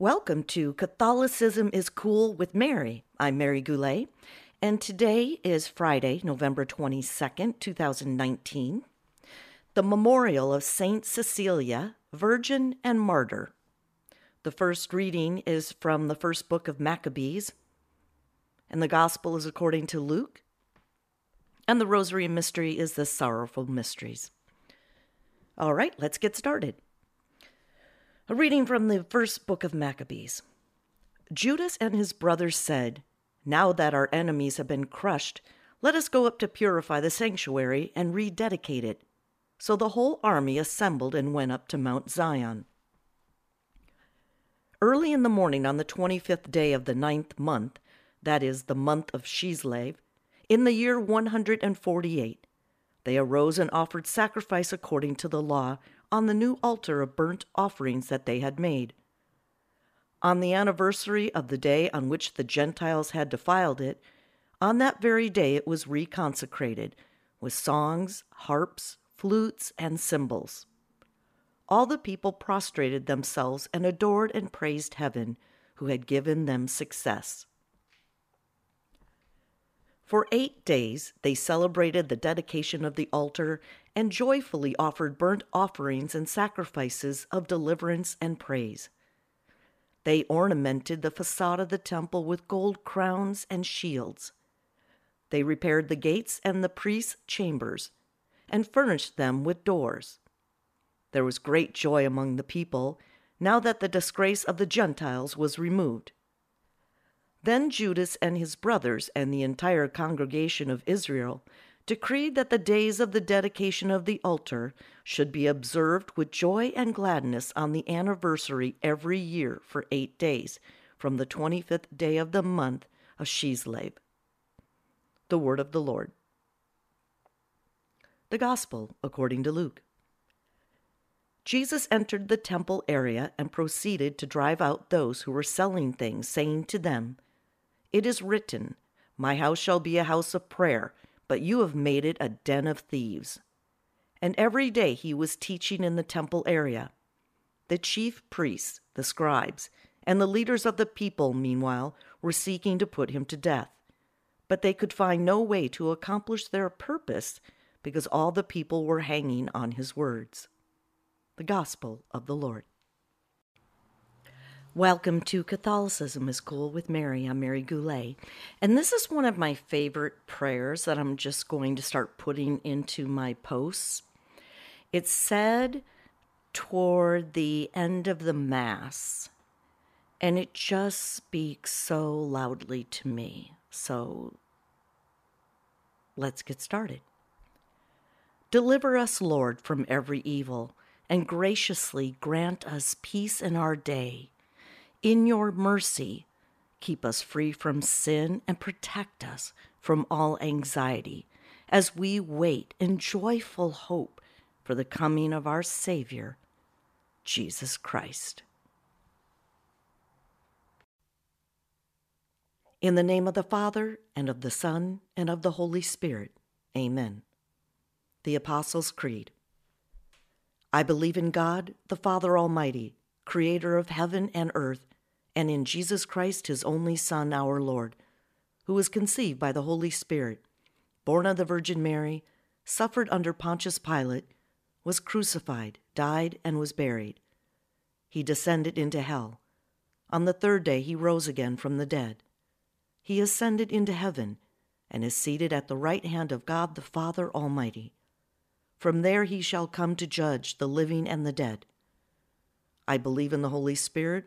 Welcome to Catholicism is Cool with Mary. I'm Mary Goulet, and today is Friday, November 22nd, 2019, the memorial of Saint Cecilia, Virgin and Martyr. The first reading is from the first book of Maccabees, and the Gospel is according to Luke, and the Rosary Mystery is the Sorrowful Mysteries. All right, let's get started. A reading from the first book of Maccabees. Judas and his brothers said, Now that our enemies have been crushed, let us go up to purify the sanctuary and rededicate it. So the whole army assembled and went up to Mount Zion. Early in the morning on the 25th day of the ninth month, that is, the month of Chislev, in the year 148, they arose and offered sacrifice according to the law on the new altar of burnt offerings that they had made. On the anniversary of the day on which the Gentiles had defiled it, on that very day it was reconsecrated with songs, harps, flutes, and cymbals. All the people prostrated themselves and adored and praised heaven, who had given them success. For eight days they celebrated the dedication of the altar and joyfully offered burnt offerings and sacrifices of deliverance and praise. They ornamented the facade of the temple with gold crowns and shields. They repaired the gates and the priests' chambers and furnished them with doors. There was great joy among the people now that the disgrace of the Gentiles was removed. Then Judas and his brothers and the entire congregation of Israel decreed that the days of the dedication of the altar should be observed with joy and gladness on the anniversary every year for eight days, from the 25th day of the month of Chislev. The Word of the Lord. The Gospel according to Luke. Jesus entered the temple area and proceeded to drive out those who were selling things, saying to them, it is written, My house shall be a house of prayer, but you have made it a den of thieves. And every day he was teaching in the temple area. The chief priests, the scribes, and the leaders of the people, meanwhile, were seeking to put him to death. But they could find no way to accomplish their purpose because all the people were hanging on his words. The Gospel of the Lord. Welcome to Catholicism is Cool with Mary. I'm Mary Goulet. And this is one of my favorite prayers that I'm just going to start putting into my posts. It's said toward the end of the Mass, and it just speaks so loudly to me. So let's get started. Deliver us, Lord, from every evil, and graciously grant us peace in our day in your mercy, keep us free from sin and protect us from all anxiety as we wait in joyful hope for the coming of our Savior, Jesus Christ. In the name of the Father, and of the Son, and of the Holy Spirit, amen. The Apostles' Creed. I believe in God, the Father Almighty, creator of heaven and earth and in Jesus Christ, his only Son, our Lord, who was conceived by the Holy Spirit, born of the Virgin Mary, suffered under Pontius Pilate, was crucified, died, and was buried. He descended into hell. On the third day he rose again from the dead. He ascended into heaven and is seated at the right hand of God the Father Almighty. From there he shall come to judge the living and the dead. I believe in the Holy Spirit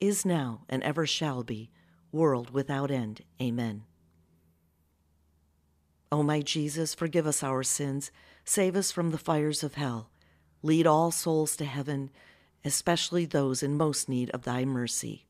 is now, and ever shall be, world without end. Amen. O my Jesus, forgive us our sins, save us from the fires of hell, lead all souls to heaven especially those in most need of thy mercy.